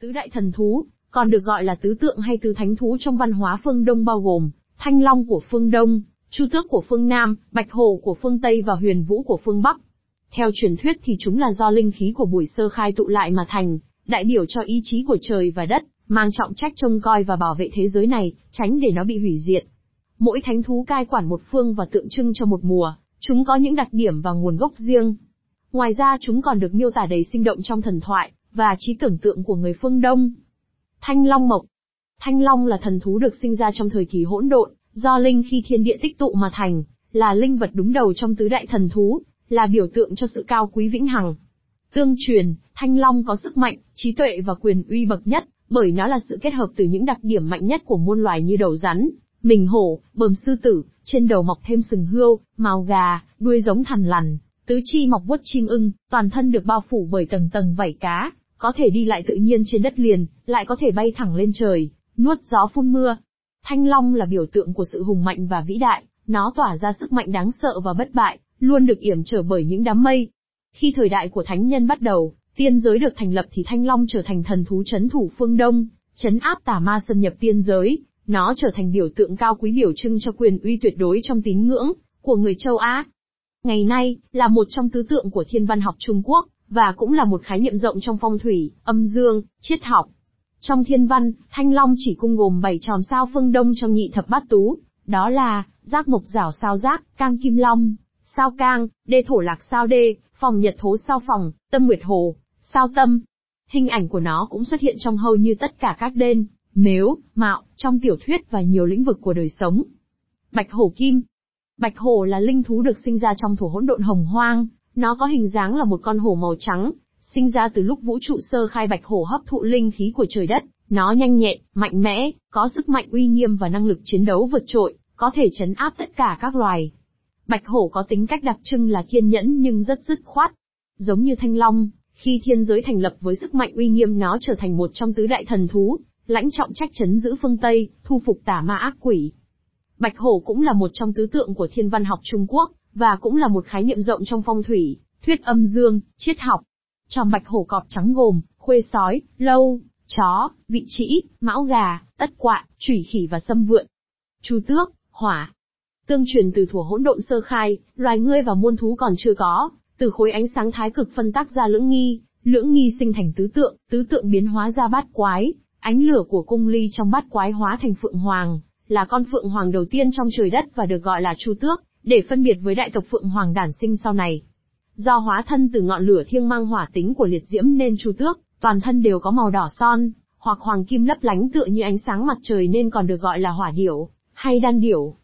Tứ đại thần thú, còn được gọi là tứ tượng hay tứ thánh thú trong văn hóa phương Đông bao gồm, thanh long của phương Đông, chu tước của phương Nam, bạch hổ của phương Tây và huyền vũ của phương Bắc. Theo truyền thuyết thì chúng là do linh khí của buổi sơ khai tụ lại mà thành, đại biểu cho ý chí của trời và đất, mang trọng trách trông coi và bảo vệ thế giới này, tránh để nó bị hủy diệt. Mỗi thánh thú cai quản một phương và tượng trưng cho một mùa, chúng có những đặc điểm và nguồn gốc riêng. Ngoài ra chúng còn được miêu tả đầy sinh động trong thần thoại, và trí tưởng tượng của người phương Đông. Thanh Long Mộc Thanh Long là thần thú được sinh ra trong thời kỳ hỗn độn, do linh khi thiên địa tích tụ mà thành, là linh vật đúng đầu trong tứ đại thần thú, là biểu tượng cho sự cao quý vĩnh hằng. Tương truyền, Thanh Long có sức mạnh, trí tuệ và quyền uy bậc nhất, bởi nó là sự kết hợp từ những đặc điểm mạnh nhất của muôn loài như đầu rắn, mình hổ, bờm sư tử, trên đầu mọc thêm sừng hươu, màu gà, đuôi giống thằn lằn, tứ chi mọc vuốt chim ưng, toàn thân được bao phủ bởi tầng tầng vảy cá, có thể đi lại tự nhiên trên đất liền, lại có thể bay thẳng lên trời, nuốt gió phun mưa. Thanh long là biểu tượng của sự hùng mạnh và vĩ đại, nó tỏa ra sức mạnh đáng sợ và bất bại, luôn được yểm trở bởi những đám mây. Khi thời đại của thánh nhân bắt đầu, tiên giới được thành lập thì thanh long trở thành thần thú chấn thủ phương Đông, chấn áp tà ma xâm nhập tiên giới, nó trở thành biểu tượng cao quý biểu trưng cho quyền uy tuyệt đối trong tín ngưỡng của người châu Á. Ngày nay, là một trong tứ tượng của thiên văn học Trung Quốc, và cũng là một khái niệm rộng trong phong thủy, âm dương, triết học. Trong thiên văn, Thanh Long chỉ cung gồm 7 chòm sao phương Đông trong nhị thập bát tú, đó là, giác mộc rảo sao giác, cang kim long, sao cang, đê thổ lạc sao đê, phòng nhật thố sao phòng, tâm nguyệt hồ, sao tâm. Hình ảnh của nó cũng xuất hiện trong hầu như tất cả các đên, mếu, mạo, trong tiểu thuyết và nhiều lĩnh vực của đời sống. Bạch hổ kim Bạch hổ là linh thú được sinh ra trong thổ hỗn độn hồng hoang, nó có hình dáng là một con hổ màu trắng, sinh ra từ lúc vũ trụ sơ khai bạch hổ hấp thụ linh khí của trời đất, nó nhanh nhẹn, mạnh mẽ, có sức mạnh uy nghiêm và năng lực chiến đấu vượt trội, có thể chấn áp tất cả các loài. Bạch hổ có tính cách đặc trưng là kiên nhẫn nhưng rất dứt khoát. Giống như thanh long, khi thiên giới thành lập với sức mạnh uy nghiêm nó trở thành một trong tứ đại thần thú, lãnh trọng trách chấn giữ phương Tây, thu phục tả ma ác quỷ. Bạch hổ cũng là một trong tứ tượng của thiên văn học Trung Quốc, và cũng là một khái niệm rộng trong phong thủy, thuyết âm dương, triết học. Trong bạch hổ cọp trắng gồm, khuê sói, lâu, chó, vị trĩ, mão gà, tất quạ, chủy khỉ và sâm vượn. Chu tước, hỏa. Tương truyền từ thủa hỗn độn sơ khai, loài ngươi và muôn thú còn chưa có, từ khối ánh sáng thái cực phân tác ra lưỡng nghi, lưỡng nghi sinh thành tứ tượng, tứ tượng biến hóa ra bát quái, ánh lửa của cung ly trong bát quái hóa thành phượng hoàng, là con phượng hoàng đầu tiên trong trời đất và được gọi là chu tước, để phân biệt với đại tộc Phượng Hoàng đản sinh sau này. Do hóa thân từ ngọn lửa thiêng mang hỏa tính của liệt diễm nên Chu Tước, toàn thân đều có màu đỏ son, hoặc hoàng kim lấp lánh tựa như ánh sáng mặt trời nên còn được gọi là hỏa điểu, hay đan điểu.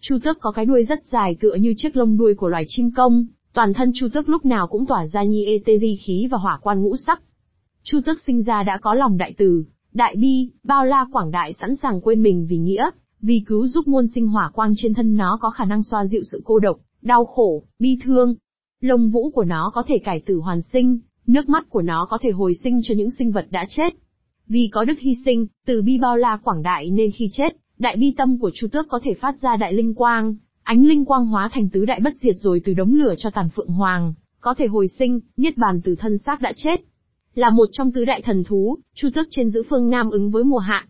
Chu Tước có cái đuôi rất dài tựa như chiếc lông đuôi của loài chim công, toàn thân Chu Tước lúc nào cũng tỏa ra nhi ê di khí và hỏa quan ngũ sắc. Chu Tước sinh ra đã có lòng đại từ, đại bi, bao la quảng đại sẵn sàng quên mình vì nghĩa, vì cứu giúp muôn sinh hỏa quang trên thân nó có khả năng xoa dịu sự cô độc, đau khổ, bi thương. Lông vũ của nó có thể cải tử hoàn sinh, nước mắt của nó có thể hồi sinh cho những sinh vật đã chết. Vì có đức hy sinh, từ bi bao la quảng đại nên khi chết, đại bi tâm của Chu Tước có thể phát ra đại linh quang, ánh linh quang hóa thành tứ đại bất diệt rồi từ đống lửa cho tàn phượng hoàng, có thể hồi sinh, niết bàn từ thân xác đã chết. Là một trong tứ đại thần thú, Chu Tước trên giữ phương Nam ứng với mùa hạ,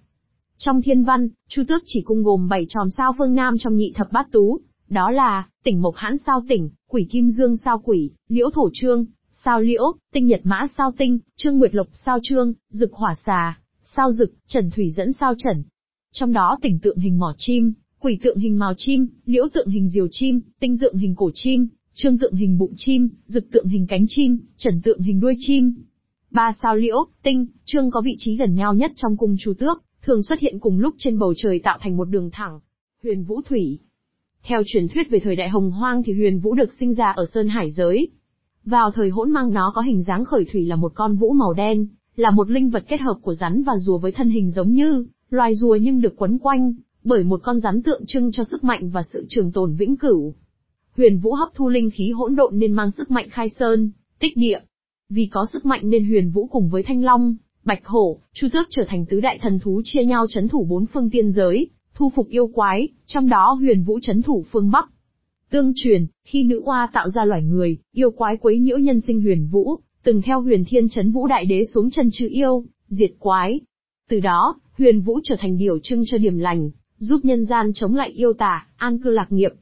trong thiên văn, Chu Tước chỉ cung gồm 7 chòm sao phương Nam trong nhị thập bát tú, đó là, tỉnh Mộc Hãn sao tỉnh, quỷ Kim Dương sao quỷ, liễu thổ trương, sao liễu, tinh nhật mã sao tinh, trương nguyệt lộc sao trương, dực hỏa xà, sao dực, trần thủy dẫn sao trần. Trong đó tỉnh tượng hình mỏ chim, quỷ tượng hình màu chim, liễu tượng hình diều chim, tinh tượng hình cổ chim, trương tượng hình bụng chim, dực tượng hình cánh chim, trần tượng hình đuôi chim. Ba sao liễu, tinh, trương có vị trí gần nhau nhất trong cung chu tước, thường xuất hiện cùng lúc trên bầu trời tạo thành một đường thẳng. Huyền Vũ Thủy Theo truyền thuyết về thời đại hồng hoang thì Huyền Vũ được sinh ra ở Sơn Hải giới. Vào thời hỗn mang nó có hình dáng khởi thủy là một con vũ màu đen, là một linh vật kết hợp của rắn và rùa với thân hình giống như loài rùa nhưng được quấn quanh bởi một con rắn tượng trưng cho sức mạnh và sự trường tồn vĩnh cửu. Huyền Vũ hấp thu linh khí hỗn độn nên mang sức mạnh khai sơn, tích địa. Vì có sức mạnh nên Huyền Vũ cùng với Thanh Long, Bạch Hổ, Chu Tước trở thành tứ đại thần thú chia nhau chấn thủ bốn phương tiên giới, thu phục yêu quái, trong đó huyền vũ chấn thủ phương Bắc. Tương truyền, khi nữ oa tạo ra loài người, yêu quái quấy nhiễu nhân sinh huyền vũ, từng theo huyền thiên chấn vũ đại đế xuống chân chữ yêu, diệt quái. Từ đó, huyền vũ trở thành điều trưng cho điểm lành, giúp nhân gian chống lại yêu tà, an cư lạc nghiệp.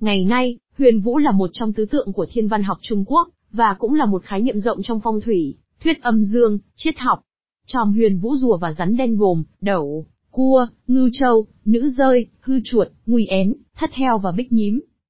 Ngày nay, huyền vũ là một trong tứ tượng của thiên văn học Trung Quốc, và cũng là một khái niệm rộng trong phong thủy, thuyết âm dương, triết học, Tròm huyền vũ rùa và rắn đen gồm, đậu cua, ngưu trâu, nữ rơi, hư chuột, nguy én, thất heo và bích nhím.